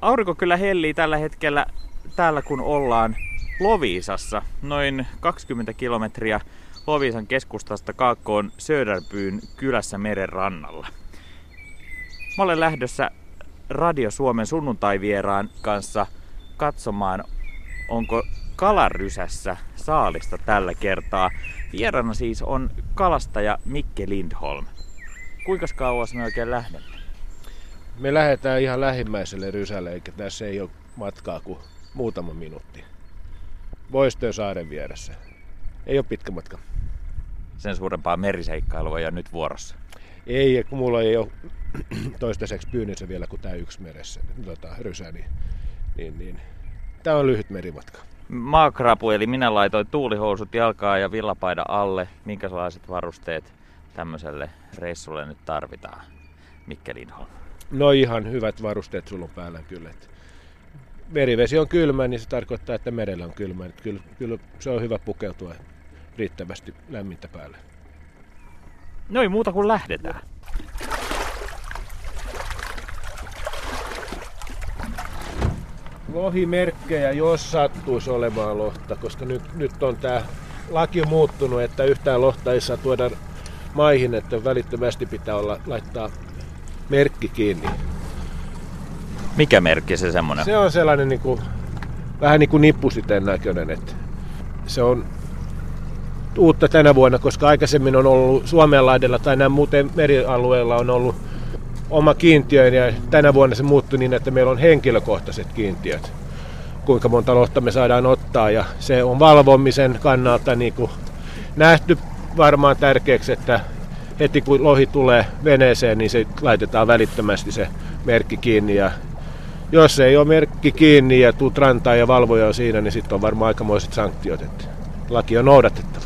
Aurinko kyllä hellii tällä hetkellä täällä kun ollaan Loviisassa, noin 20 kilometriä Loviisan keskustasta Kaakkoon Söderbyyn kylässä meren rannalla. Mä olen lähdössä Radio Suomen sunnuntaivieraan kanssa katsomaan, onko kalarysässä saalista tällä kertaa. Vierana siis on kalastaja Mikke Lindholm. Kuinka kauas me oikein lähdemme? Me lähdetään ihan lähimmäiselle rysälle, eikä tässä ei ole matkaa kuin muutama minuutti. saaren vieressä. Ei ole pitkä matka. Sen suurempaa meriseikkailua ja nyt vuorossa. Ei, kun mulla ei ole toistaiseksi pyynnissä vielä kuin tämä yksi meressä, tota, rysä, niin, niin, niin. tämä on lyhyt merimatka. Maakrapu, eli minä laitoin tuulihousut jalkaa ja villapaida alle. Minkälaiset varusteet tämmöiselle reissulle nyt tarvitaan, Mikke Lindholm? No ihan hyvät varusteet sulla on päällä kyllä. Että merivesi on kylmä, niin se tarkoittaa, että merellä on kylmä. Että kyllä, kyllä se on hyvä pukeutua riittävästi lämmintä päälle. No ei muuta kuin lähdetään. Lohimerkkejä, jos sattuisi olemaan lohta, koska nyt, nyt on tämä laki muuttunut, että yhtään lohta ei saa tuoda maihin, että välittömästi pitää olla, laittaa merkki kiinni. Mikä merkki se semmoinen? Se on sellainen niin kuin, vähän niin kuin nippusiten näköinen, että se on uutta tänä vuonna, koska aikaisemmin on ollut Suomenlahdella tai nämä muuten merialueella on ollut oma kiintiö ja tänä vuonna se muuttui niin, että meillä on henkilökohtaiset kiintiöt kuinka monta lohta me saadaan ottaa ja se on valvomisen kannalta niin kuin nähty varmaan tärkeäksi, että heti kun lohi tulee veneeseen, niin se laitetaan välittömästi se merkki kiinni ja jos ei ole merkki kiinni ja tuut rantaan ja valvoja on siinä, niin sitten on varmaan aikamoiset sanktiot, että laki on noudatettava.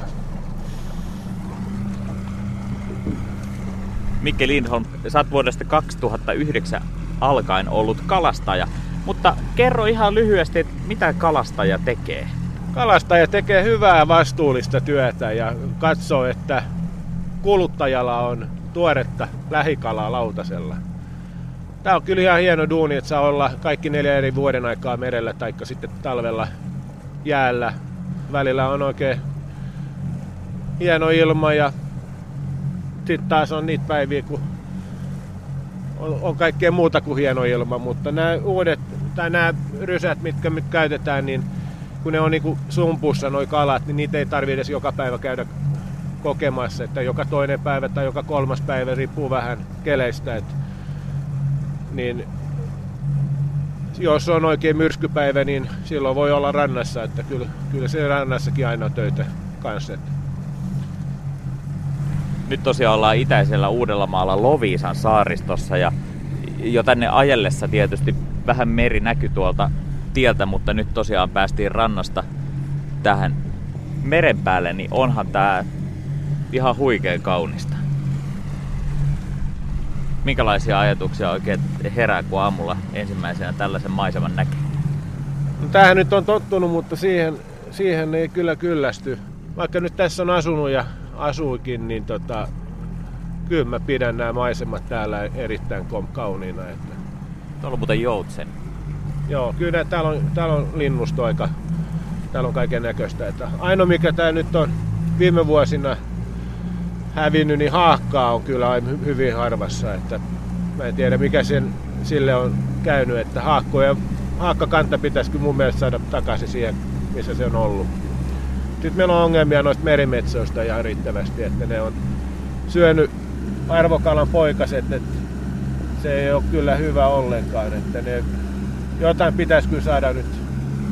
Mikke Lindholm, sä oot vuodesta 2009 alkaen ollut kalastaja, mutta kerro ihan lyhyesti, että mitä kalastaja tekee? Kalastaja tekee hyvää vastuullista työtä ja katsoo, että kuluttajalla on tuoretta lähikalaa lautasella. Tämä on kyllä ihan hieno duuni, että saa olla kaikki neljä eri vuoden aikaa merellä tai sitten talvella jäällä. Välillä on oikein hieno ilma ja sitten taas on niitä päiviä, kun on, kaikkea muuta kuin hieno ilma, mutta nämä uudet, tai nämä rysät, mitkä nyt käytetään, niin kun ne on niin sumpussa noin kalat, niin niitä ei tarvitse edes joka päivä käydä kokemassa, että joka toinen päivä tai joka kolmas päivä riippuu vähän keleistä, että, niin jos on oikein myrskypäivä, niin silloin voi olla rannassa, että kyllä, kyllä se rannassakin aina on töitä kanssa. Että nyt tosiaan ollaan itäisellä Uudellamaalla Loviisan saaristossa ja jo tänne ajellessa tietysti vähän meri näkyy tuolta tieltä, mutta nyt tosiaan päästiin rannasta tähän meren päälle, niin onhan tää ihan huikein kaunista. Minkälaisia ajatuksia oikein herää, kun aamulla ensimmäisenä tällaisen maiseman näkee? No, tämähän nyt on tottunut, mutta siihen, siihen ei kyllä kyllästy. Vaikka nyt tässä on asunut ja asuikin, niin tota, kyllä mä pidän nämä maisemat täällä erittäin kauniina. Että... Täällä on muuten joutsen. Joo, kyllä täällä on, täällä on linnusto aika, täällä on kaiken näköistä. Että ainoa mikä tää nyt on viime vuosina hävinnyt, niin haakkaa on kyllä hyvin harvassa. Että mä en tiedä mikä sen, sille on käynyt, että haakko ja haakkakanta pitäisi mun mielestä saada takaisin siihen, missä se on ollut. Sitten meillä on ongelmia noista merimetsoista ihan riittävästi, että ne on syönyt arvokalan poikaset, että se ei ole kyllä hyvä ollenkaan. Että ne, jotain pitäisi kyllä saada nyt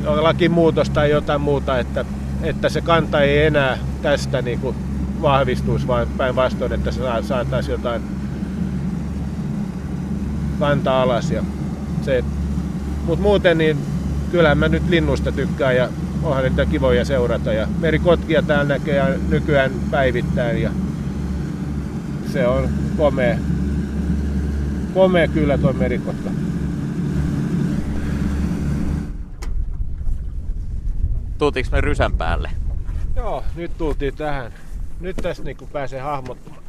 lakimuutos tai jotain muuta, että, että se kanta ei enää tästä niin kuin vahvistuisi, vaan päinvastoin, että se saataisiin jotain kanta alas. Ja se, mutta muuten niin kyllä mä nyt linnusta tykkään ja onhan niitä kivoja seurata. Ja merikotkia täällä näkee nykyään päivittäin ja se on komea. Komea kyllä tuo merikotka. Tultiinko me rysän päälle? Joo, nyt tultiin tähän. Nyt tässä niin pääsee hahmottamaan,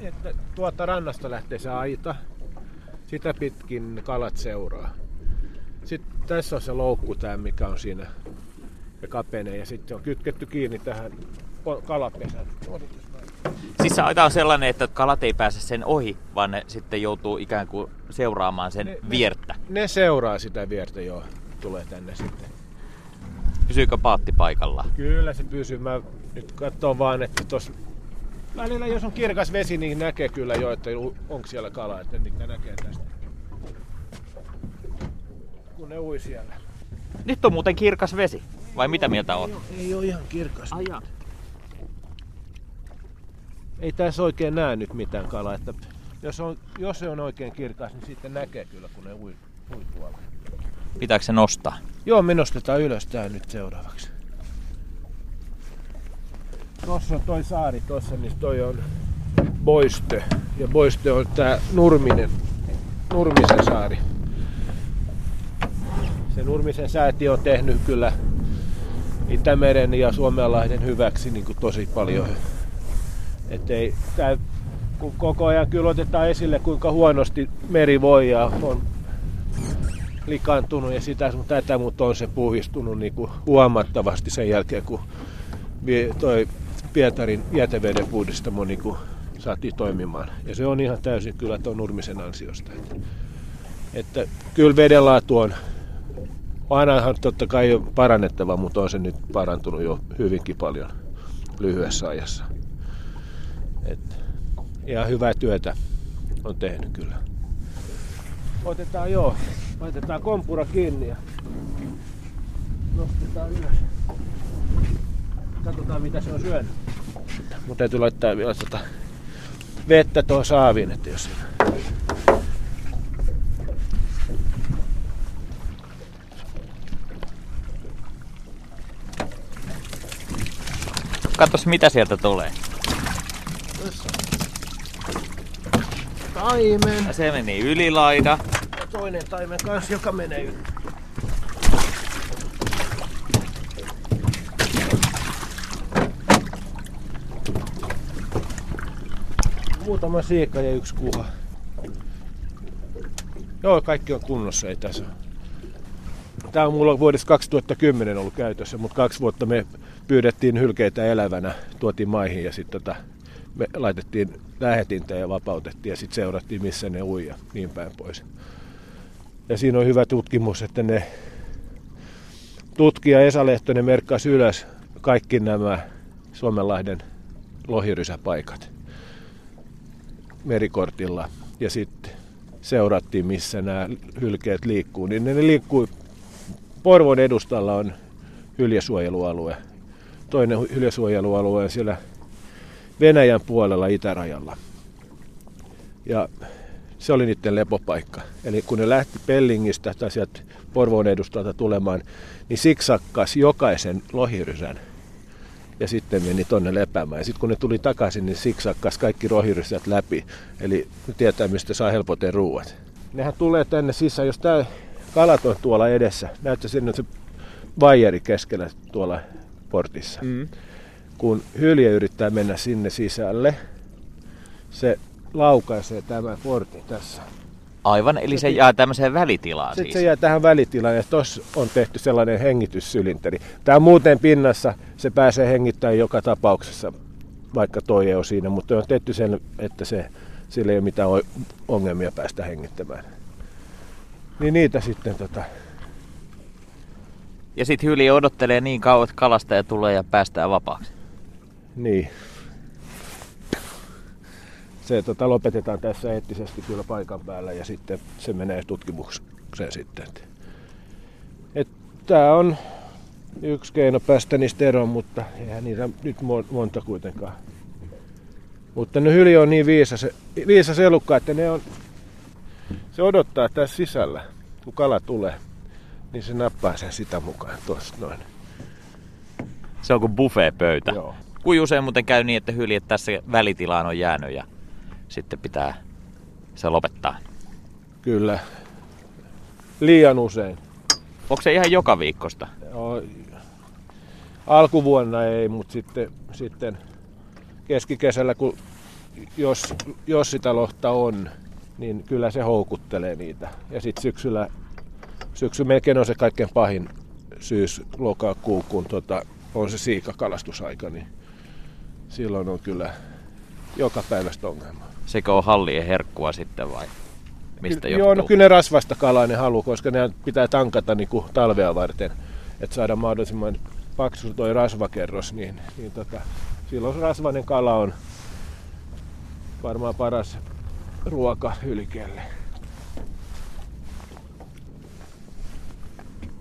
että tuota rannasta lähtee se aita. Sitä pitkin kalat seuraa. Sitten tässä on se loukku tämä, mikä on siinä ja kapenee ja sitten on kytketty kiinni tähän kalapesään. Siis se on sellainen, että kalat ei pääse sen ohi, vaan ne sitten joutuu ikään kuin seuraamaan sen ne, viertä. Ne, ne seuraa sitä viertä, joo. Tulee tänne sitten. Pysyykö paatti paikalla? Kyllä se pysyy. Mä nyt katson vaan, että tuossa välillä jos on kirkas vesi, niin näkee kyllä jo, että onko siellä kala, että niitä näkee tästä. Kun ne ui siellä. Nyt on muuten kirkas vesi. Vai ei mitä ole, mieltä on? Ei, ei ole ihan kirkas. Ai Ei tässä oikein näe nyt mitään kalaa. Että jos, on, jos se on oikein kirkas, niin sitten näkee kyllä, kun ne ui, ui tuolla. Pitääkö se nostaa? Joo, me nostetaan ylös tää nyt seuraavaksi. Tuossa on toi saari tuossa, niin toi on Boiste. Ja Boiste on tää Nurminen, Nurmisen saari. Se Nurmisen sääti on tehnyt kyllä Itämeren ja Suomenlahden hyväksi niin kuin tosi paljon. Et ei, tää, kun koko ajan kyllä otetaan esille, kuinka huonosti meri voi ja on likantunut ja sitä sun tätä, mutta on se puhistunut niin kuin huomattavasti sen jälkeen, kun toi Pietarin jäteveden puhdistamo niin kuin saatiin toimimaan. Ja se on ihan täysin kyllä tuon Nurmisen ansiosta. Että, että kyllä veden laatu on, ainahan totta kai on parannettava, mutta on se nyt parantunut jo hyvinkin paljon lyhyessä ajassa. Että ihan hyvää työtä on tehnyt kyllä. Otetaan joo, laitetaan kompura kiinni ja nostetaan ylös. Katsotaan mitä se on syönyt. Mutta täytyy laittaa vielä tota vettä tuohon saaviin, että jos Katsos mitä sieltä tulee. Taimen. Ja se meni ylilaida. Ja toinen taimen kanssa, joka menee yli. Muutama siika ja yksi kuha. Joo, kaikki on kunnossa, ei tässä Tämä on mulla vuodesta 2010 ollut käytössä, mutta kaksi vuotta me pyydettiin hylkeitä elävänä, tuotiin maihin ja sitten tota, me laitettiin lähetintä ja vapautettiin ja sitten seurattiin missä ne ui ja niin päin pois. Ja siinä on hyvä tutkimus, että ne tutkija Esa Lehtonen merkkasi ylös kaikki nämä Suomenlahden lohirysäpaikat merikortilla ja sitten seurattiin, missä nämä hylkeet liikkuu. Niin ne liikkuu, Porvon edustalla on hyljesuojelualue. Toinen hyljesuojelualue on siellä Venäjän puolella itärajalla. Ja se oli niiden lepopaikka. Eli kun ne lähti Pellingistä tai sieltä Porvoon edustalta tulemaan, niin siksakkas jokaisen lohirysän ja sitten meni tonne lepäämään. Ja sitten kun ne tuli takaisin, niin siksakkas kaikki rohirysät läpi. Eli tietää, mistä saa helpoten ruuat. Nehän tulee tänne sisään, jos tämä kalat on tuolla edessä. Näyttää sinne se vaijeri keskellä tuolla portissa. Mm. Kun hylje yrittää mennä sinne sisälle, se laukaisee tämän portin tässä. Aivan, eli se, jää tämmöiseen välitilaan Sitten siis. se jää tähän välitilaan ja tuossa on tehty sellainen hengityssylinteri. Tämä on muuten pinnassa, se pääsee hengittämään joka tapauksessa, vaikka toi ei ole siinä, mutta on tehty sen, että se, sillä ei ole mitään ongelmia päästä hengittämään. Niin niitä sitten tota... Ja sitten hyli odottelee niin kauan, että kalastaja tulee ja päästään vapaaksi. Niin se tota, lopetetaan tässä eettisesti kyllä paikan päällä ja sitten se menee tutkimukseen sitten. Tämä on yksi keino päästä niistä eroon, mutta eihän niitä nyt monta kuitenkaan. Mutta ne hyli on niin viisas, viisas elukka, että ne on, se odottaa tässä sisällä, kun kala tulee, niin se nappaa sen sitä mukaan tuosta noin. Se on kuin buffet-pöytä. Joo. Kuin usein muuten käy niin, että hyljet tässä välitilaan on jäänyt ja sitten pitää se lopettaa. Kyllä. Liian usein. Onko se ihan joka viikosta? Joo, alkuvuonna ei, mutta sitten, sitten keskikesällä, kun jos, jos sitä lohta on, niin kyllä se houkuttelee niitä. Ja sitten syksyllä, syksy melkein on se kaikkein pahin syys, lokakuu, kun tota, on se siikakalastusaika, niin silloin on kyllä joka päivästä ongelma. Sekö on hallien herkkua sitten vai? Mistä Joo, no kyllä ne rasvasta kalaa ne haluaa, koska ne pitää tankata niin kuin talvea varten, että saada mahdollisimman paksu toi rasvakerros, niin, niin tota, silloin rasvainen kala on varmaan paras ruoka hylkeelle.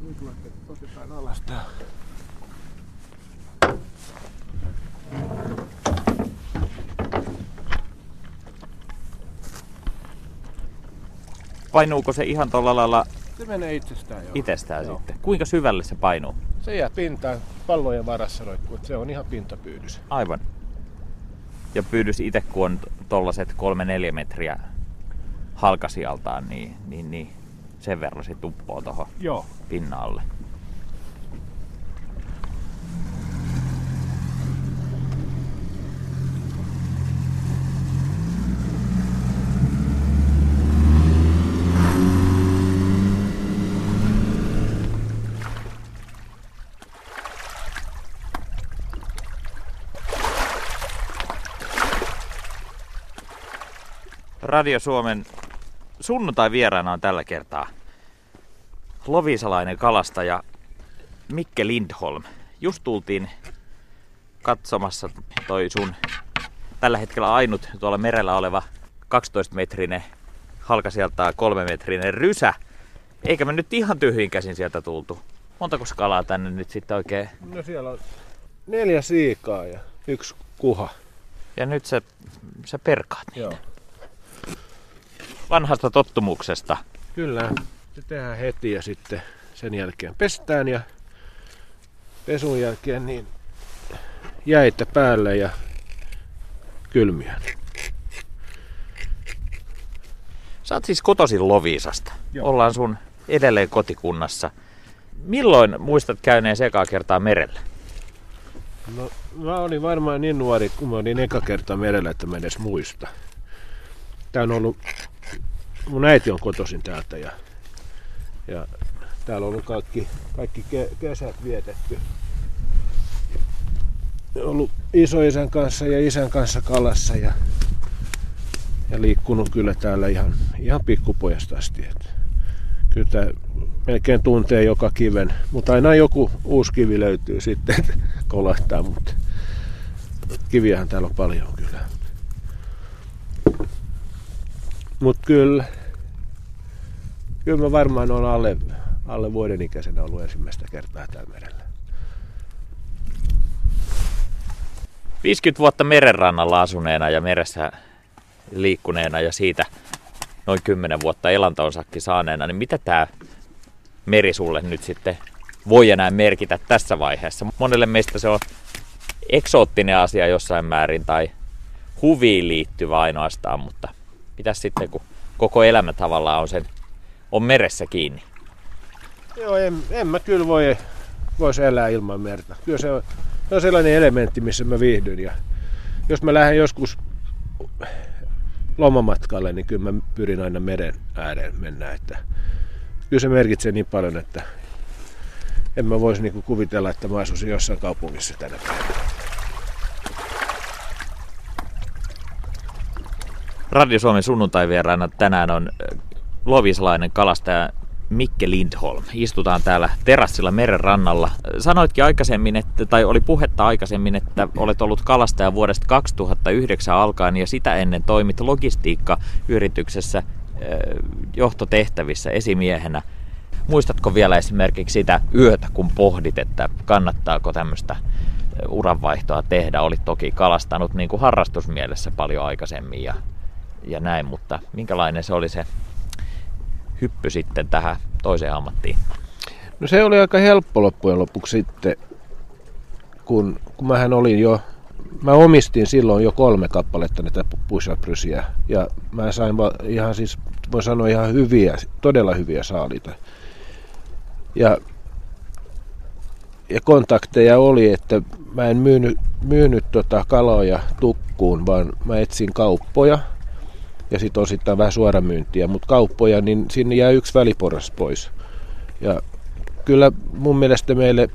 Nyt otetaan alas tää. Painuuko se ihan tuolla lailla Se menee itsestään jo. itsestään Joo. sitten? Kuinka syvälle se painuu? Se jää pintaan pallojen varassa roikkuu, se on ihan pintapyydys. Aivan. Ja pyydys itse, kun on tollaset 3-4 metriä halkasijaltaan, niin, niin, niin sen verran se tuppoo tuohon Joo. pinnalle. Radio Suomen sunnuntai vieraana on tällä kertaa lovisalainen kalastaja Mikke Lindholm. Just tultiin katsomassa toi sun tällä hetkellä ainut tuolla merellä oleva 12-metrinen halkasijaltaan 3-metrinen rysä. Eikä me nyt ihan tyhjin käsin sieltä tultu. Montako kalaa tänne nyt sitten oikein? No siellä on neljä siikaa ja yksi kuha. Ja nyt se, se perkaat Joo. Vanhasta tottumuksesta. Kyllä. Se tehdään heti ja sitten sen jälkeen pestään ja pesun jälkeen niin jäitä päälle ja kylmiä. Sä oot siis kotoisin Loviisasta. Joo. Ollaan sun edelleen kotikunnassa. Milloin muistat käyneen sekaa kertaa merellä? No mä olin varmaan niin nuori, kun mä olin eka kerta merellä, että mä edes muista. Tää on ollut, mun äiti on kotoisin täältä ja, ja täällä on ollut kaikki, kaikki ke, kesät vietetty. Ollut isoisän kanssa ja isän kanssa kalassa ja, ja liikkunut kyllä täällä ihan, ihan pikkupojasta asti. Et kyllä tää melkein tuntee joka kiven, mutta aina joku uusi kivi löytyy sitten, kolahtaa, mutta kiviähän täällä on paljon kyllä. Mutta kyllä, kyllä mä varmaan olen alle, alle vuoden ikäisenä ollut ensimmäistä kertaa täällä merellä. 50 vuotta merenrannalla asuneena ja meressä liikkuneena ja siitä noin 10 vuotta elantonsakin saaneena, niin mitä tämä meri sulle nyt sitten voi enää merkitä tässä vaiheessa? Monelle meistä se on eksoottinen asia jossain määrin tai huviin liittyvä ainoastaan, mutta pitäisi sitten, kun koko elämä tavallaan on sen on meressä kiinni. Joo, en, en mä kyllä voi, voisi elää ilman merta. Kyllä se on, se on sellainen elementti, missä mä viihdyn. Ja jos mä lähden joskus lomamatkalle, niin kyllä mä pyrin aina meren ääreen mennä. Että kyllä se merkitsee niin paljon, että en mä voisi niinku kuvitella, että mä asuisin jossain kaupungissa tänä päivänä. Radio Suomen sunnuntai-vieraana tänään on äh, lovisalainen kalastaja Mikke Lindholm. Istutaan täällä terassilla meren rannalla. Sanoitkin aikaisemmin, että, tai oli puhetta aikaisemmin, että olet ollut kalastaja vuodesta 2009 alkaen ja sitä ennen toimit logistiikkayrityksessä äh, johtotehtävissä esimiehenä. Muistatko vielä esimerkiksi sitä yötä, kun pohdit, että kannattaako tämmöistä äh, uranvaihtoa tehdä? Olit toki kalastanut niin kuin harrastusmielessä paljon aikaisemmin ja, ja näin, mutta minkälainen se oli se hyppy sitten tähän toiseen ammattiin? No se oli aika helppo loppujen lopuksi sitten, kun, kun mähän olin jo, mä omistin silloin jo kolme kappaletta näitä push ja mä sain va- ihan siis, voi sanoa ihan hyviä, todella hyviä saalita. Ja, ja kontakteja oli, että mä en myynyt, myynyt tota kaloja tukkuun, vaan mä etsin kauppoja ja sitten osittain vähän suoramyyntiä, mutta kauppoja, niin sinne jää yksi väliporras pois. Ja kyllä mun mielestä meille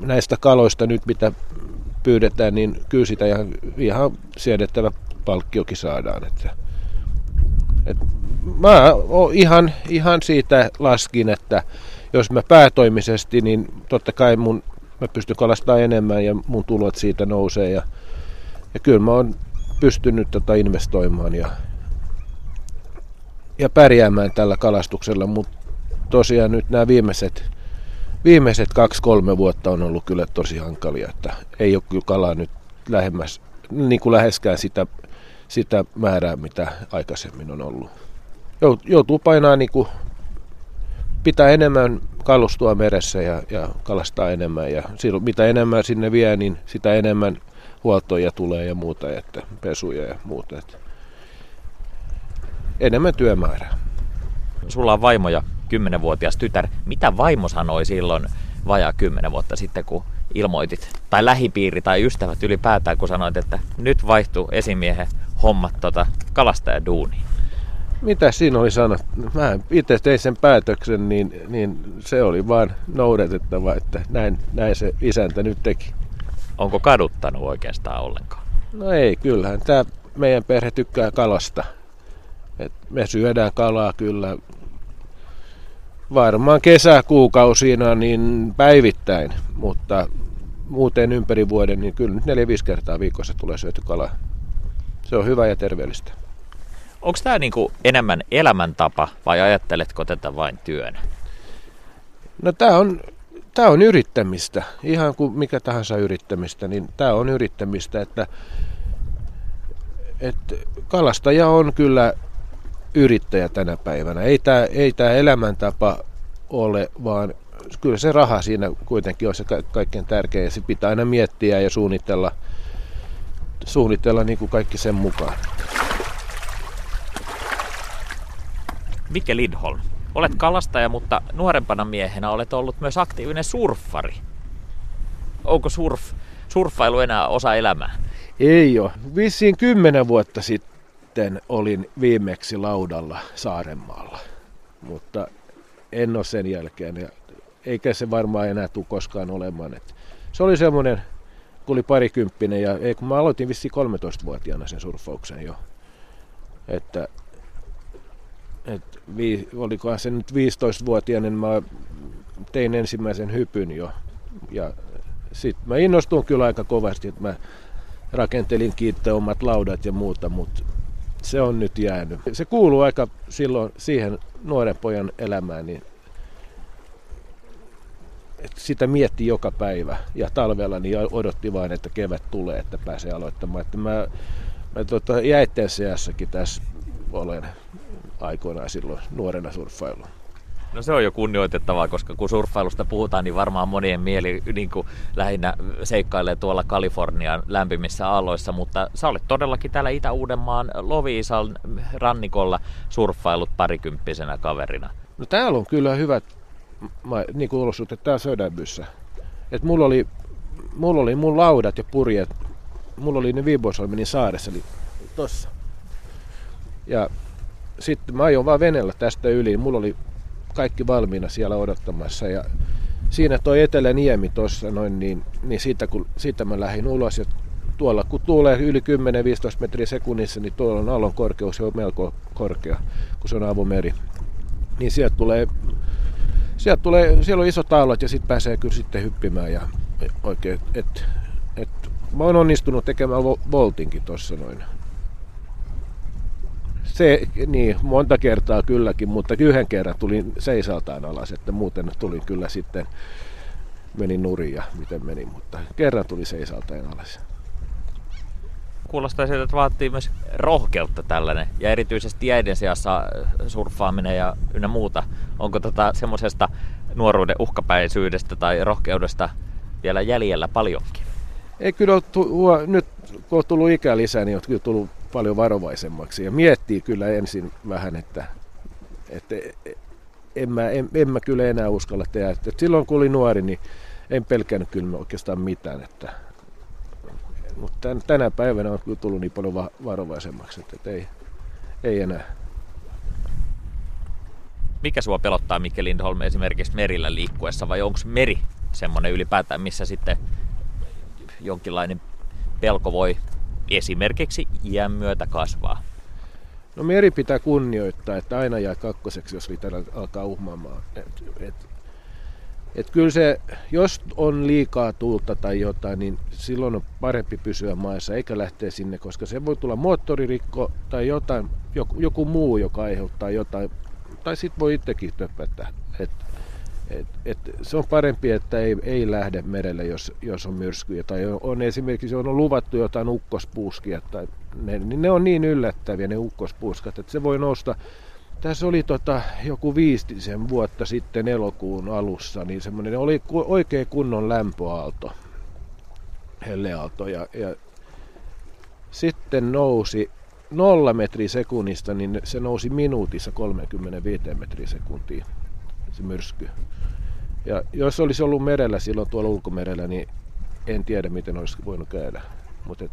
näistä kaloista nyt, mitä pyydetään, niin kyllä sitä ihan, ihan siedettävä palkkiokin saadaan. Että, et mä ihan, ihan siitä laskin, että jos mä päätoimisesti, niin totta kai mun, mä pystyn kalastamaan enemmän ja mun tulot siitä nousee. Ja, ja kyllä mä oon pystynyt tota investoimaan ja, ja pärjäämään tällä kalastuksella, mutta tosiaan nyt nämä viimeiset, viimeiset kaksi-kolme vuotta on ollut kyllä tosi hankalia, että ei ole kyllä kalaa nyt lähemmäs, niin kuin läheskään sitä, sitä määrää, mitä aikaisemmin on ollut. Joutuu painaa niin kuin, pitää enemmän kalustua meressä ja, ja kalastaa enemmän ja silloin, mitä enemmän sinne vie, niin sitä enemmän huoltoja tulee ja muuta, että pesuja ja muuta. Että enemmän työmäärää. Sulla on vaimo ja 10-vuotias tytär. Mitä vaimo sanoi silloin vajaa 10 vuotta sitten, kun ilmoitit, tai lähipiiri tai ystävät ylipäätään, kun sanoit, että nyt vaihtuu esimiehen hommat tota kalastajaduuniin? Mitä siinä oli sanottu? Mä itse tein sen päätöksen, niin, niin se oli vaan noudatettava, että näin, näin se isäntä nyt teki. Onko kaduttanut oikeastaan ollenkaan? No ei, kyllähän tämä meidän perhe tykkää kalasta. Et me syödään kalaa kyllä varmaan kesäkuukausina niin päivittäin, mutta muuten ympäri vuoden, niin kyllä nyt neljä viisi kertaa viikossa tulee syöty kalaa. Se on hyvä ja terveellistä. Onko tämä niinku enemmän elämäntapa vai ajatteletko tätä vain työnä? No tämä on, tää on yrittämistä, ihan kuin mikä tahansa yrittämistä, niin tämä on yrittämistä, että, että kalastaja on kyllä yrittäjä tänä päivänä. Ei tämä ei tää elämäntapa ole, vaan kyllä se raha siinä kuitenkin on se kaikkein tärkein ja se pitää aina miettiä ja suunnitella, suunnitella niin kuin kaikki sen mukaan. Mikke Lindholm, olet kalastaja, mutta nuorempana miehenä olet ollut myös aktiivinen surffari. Onko surf, surffailu enää osa elämää? Ei ole. Vissiin kymmenen vuotta sitten olin viimeksi laudalla Saarenmaalla, mutta en ole sen jälkeen. Ja eikä se varmaan enää tule koskaan olemaan. Et se oli semmoinen, kun oli parikymppinen ja ei, kun mä aloitin vissiin 13-vuotiaana sen surffauksen jo. Että et vi, olikohan se nyt 15-vuotiaana, niin mä tein ensimmäisen hypyn jo. Ja sitten mä innostuin kyllä aika kovasti, että mä rakentelin kiittää omat laudat ja muuta, mutta se on nyt jäänyt. Se kuuluu aika silloin siihen nuoren pojan elämään, niin että sitä mietti joka päivä. Ja talvella niin odotti vain, että kevät tulee, että pääsee aloittamaan. Että mä, mä tota, jäitteen seassakin tässä olen aikoinaan silloin nuorena surffailu. No se on jo kunnioitettavaa, koska kun surffailusta puhutaan, niin varmaan monien mieli niin kuin lähinnä seikkailee tuolla Kalifornian lämpimissä aalloissa, mutta sä olet todellakin täällä Itä-Uudenmaan Loviisan rannikolla surffailut parikymppisenä kaverina. No täällä on kyllä hyvät niin kuin olosuhteet täällä Söderbyssä. Et mulla oli, mulla oli mun laudat ja purjet, mulla oli ne Viibosolmenin saaressa, eli tossa. Ja sitten mä ajoin vaan veneellä tästä yli. Mulla oli kaikki valmiina siellä odottamassa. Ja siinä toi Etelä-Niemi tuossa noin, niin, niin siitä, kun, siitä mä lähdin ulos. Ja tuolla kun tuulee yli 10-15 metriä sekunnissa, niin tuolla on aallon korkeus jo melko korkea, kun se on avomeri. Niin sieltä tulee, sieltä tulee, siellä on isot aallot ja sitten pääsee kyllä sitten hyppimään ja oikein, et, et, mä oon onnistunut tekemään voltinkin tuossa noin se, niin, monta kertaa kylläkin, mutta yhden kerran tulin seisaltaan alas, että muuten tulin kyllä sitten, menin nurin ja miten meni, mutta kerran tuli seisaltaan alas. Kuulostaa siltä, että vaatii myös rohkeutta tällainen ja erityisesti jäiden seassa surffaaminen ja ynnä muuta. Onko tota semmoisesta nuoruuden uhkapäisyydestä tai rohkeudesta vielä jäljellä paljonkin? Ei kyllä ole, nyt kun on tullut ikä lisää, niin on kyllä tullut paljon varovaisemmaksi ja miettii kyllä ensin vähän, että, että en, mä, en, en mä kyllä enää uskalla tehdä. Että silloin kun olin nuori, niin en pelkännyt kyllä oikeastaan mitään. Että, mutta tänä päivänä on kyllä tullut niin paljon varovaisemmaksi, että ei, ei enää. mikä sua pelottaa Mikke Lindholm esimerkiksi merillä liikkuessa vai onko meri semmoinen ylipäätään, missä sitten jonkinlainen pelko voi esimerkiksi iän myötä kasvaa? No meri pitää kunnioittaa, että aina jää kakkoseksi, jos niitä alkaa uhmaamaan. Et, et, et kyllä se, jos on liikaa tuulta tai jotain, niin silloin on parempi pysyä maassa eikä lähteä sinne, koska se voi tulla moottoririkko tai jotain, joku, joku muu, joka aiheuttaa jotain, tai sitten voi itsekin töpätä. Et, et, se on parempi, että ei, ei lähde merelle, jos, jos on myrskyjä. Tai on esimerkiksi on luvattu jotain ukkospuuskia, tai ne, niin ne on niin yllättäviä ne ukkospuuskat, että se voi nousta. Tässä oli tota, joku viistisen vuotta sitten elokuun alussa, niin semmoinen oli oikein kunnon lämpöaalto, helleaalto, ja, ja sitten nousi nolla metri sekunnista, niin se nousi minuutissa 35 metri sekuntiin, se myrsky. Ja jos olisi ollut merellä silloin tuolla ulkomerellä, niin en tiedä miten olisi voinut käydä. Mutta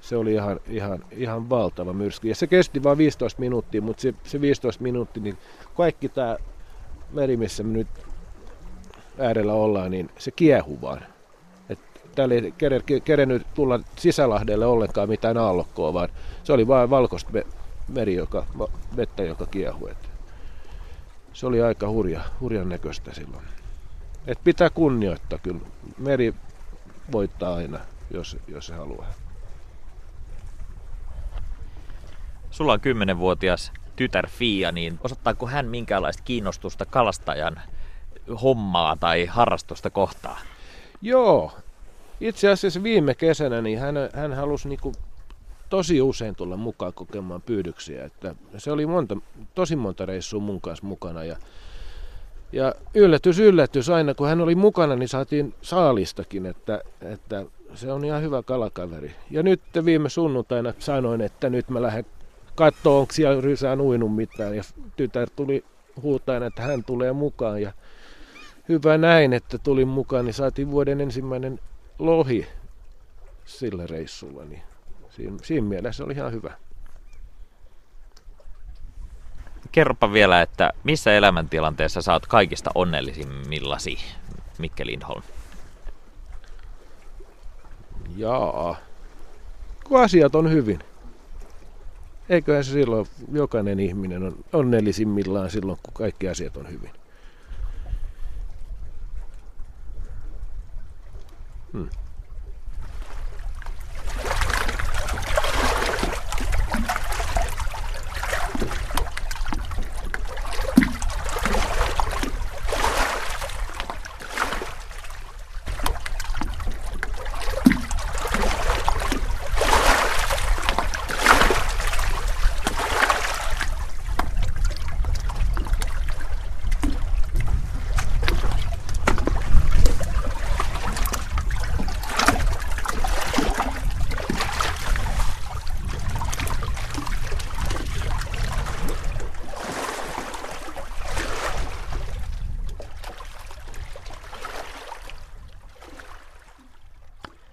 se oli ihan, ihan, ihan valtava myrsky. Ja se kesti vain 15 minuuttia, mutta se, se 15 minuuttia, niin kaikki tämä meri, missä me nyt äärellä ollaan, niin se kiehu vaan. Et täällä ei kerennyt tulla sisälahdelle ollenkaan mitään aallokkoa, vaan se oli vain valkoista meri, joka, vettä, joka kiehui. Se oli aika hurja, hurjan näköistä silloin. Et pitää kunnioittaa kyllä. Meri voittaa aina, jos, jos se haluaa. Sulla on 10-vuotias tytär Fia, niin osoittaako hän minkäänlaista kiinnostusta kalastajan hommaa tai harrastusta kohtaan? Joo. Itse asiassa viime kesänä niin hän, hän halusi niinku tosi usein tulla mukaan kokemaan pyydyksiä. Että se oli monta, tosi monta reissua mun kanssa mukana. Ja, ja yllätys, yllätys, aina kun hän oli mukana, niin saatiin saalistakin, että, että se on ihan hyvä kalakaveri. Ja nyt viime sunnuntaina sanoin, että nyt mä lähden katsoa, onko siellä rysään uinut mitään. Ja tytär tuli huutaen, että hän tulee mukaan. Ja hyvä näin, että tuli mukaan, niin saatiin vuoden ensimmäinen lohi sillä reissulla. Niin siinä, siinä mielessä oli ihan hyvä. Kerropa vielä, että missä elämäntilanteessa sä oot kaikista onnellisimmillasi, Mikke Lindholm? Jaa, kun asiat on hyvin. Eiköhän se silloin jokainen ihminen on onnellisimmillaan silloin, kun kaikki asiat on hyvin. Hmm.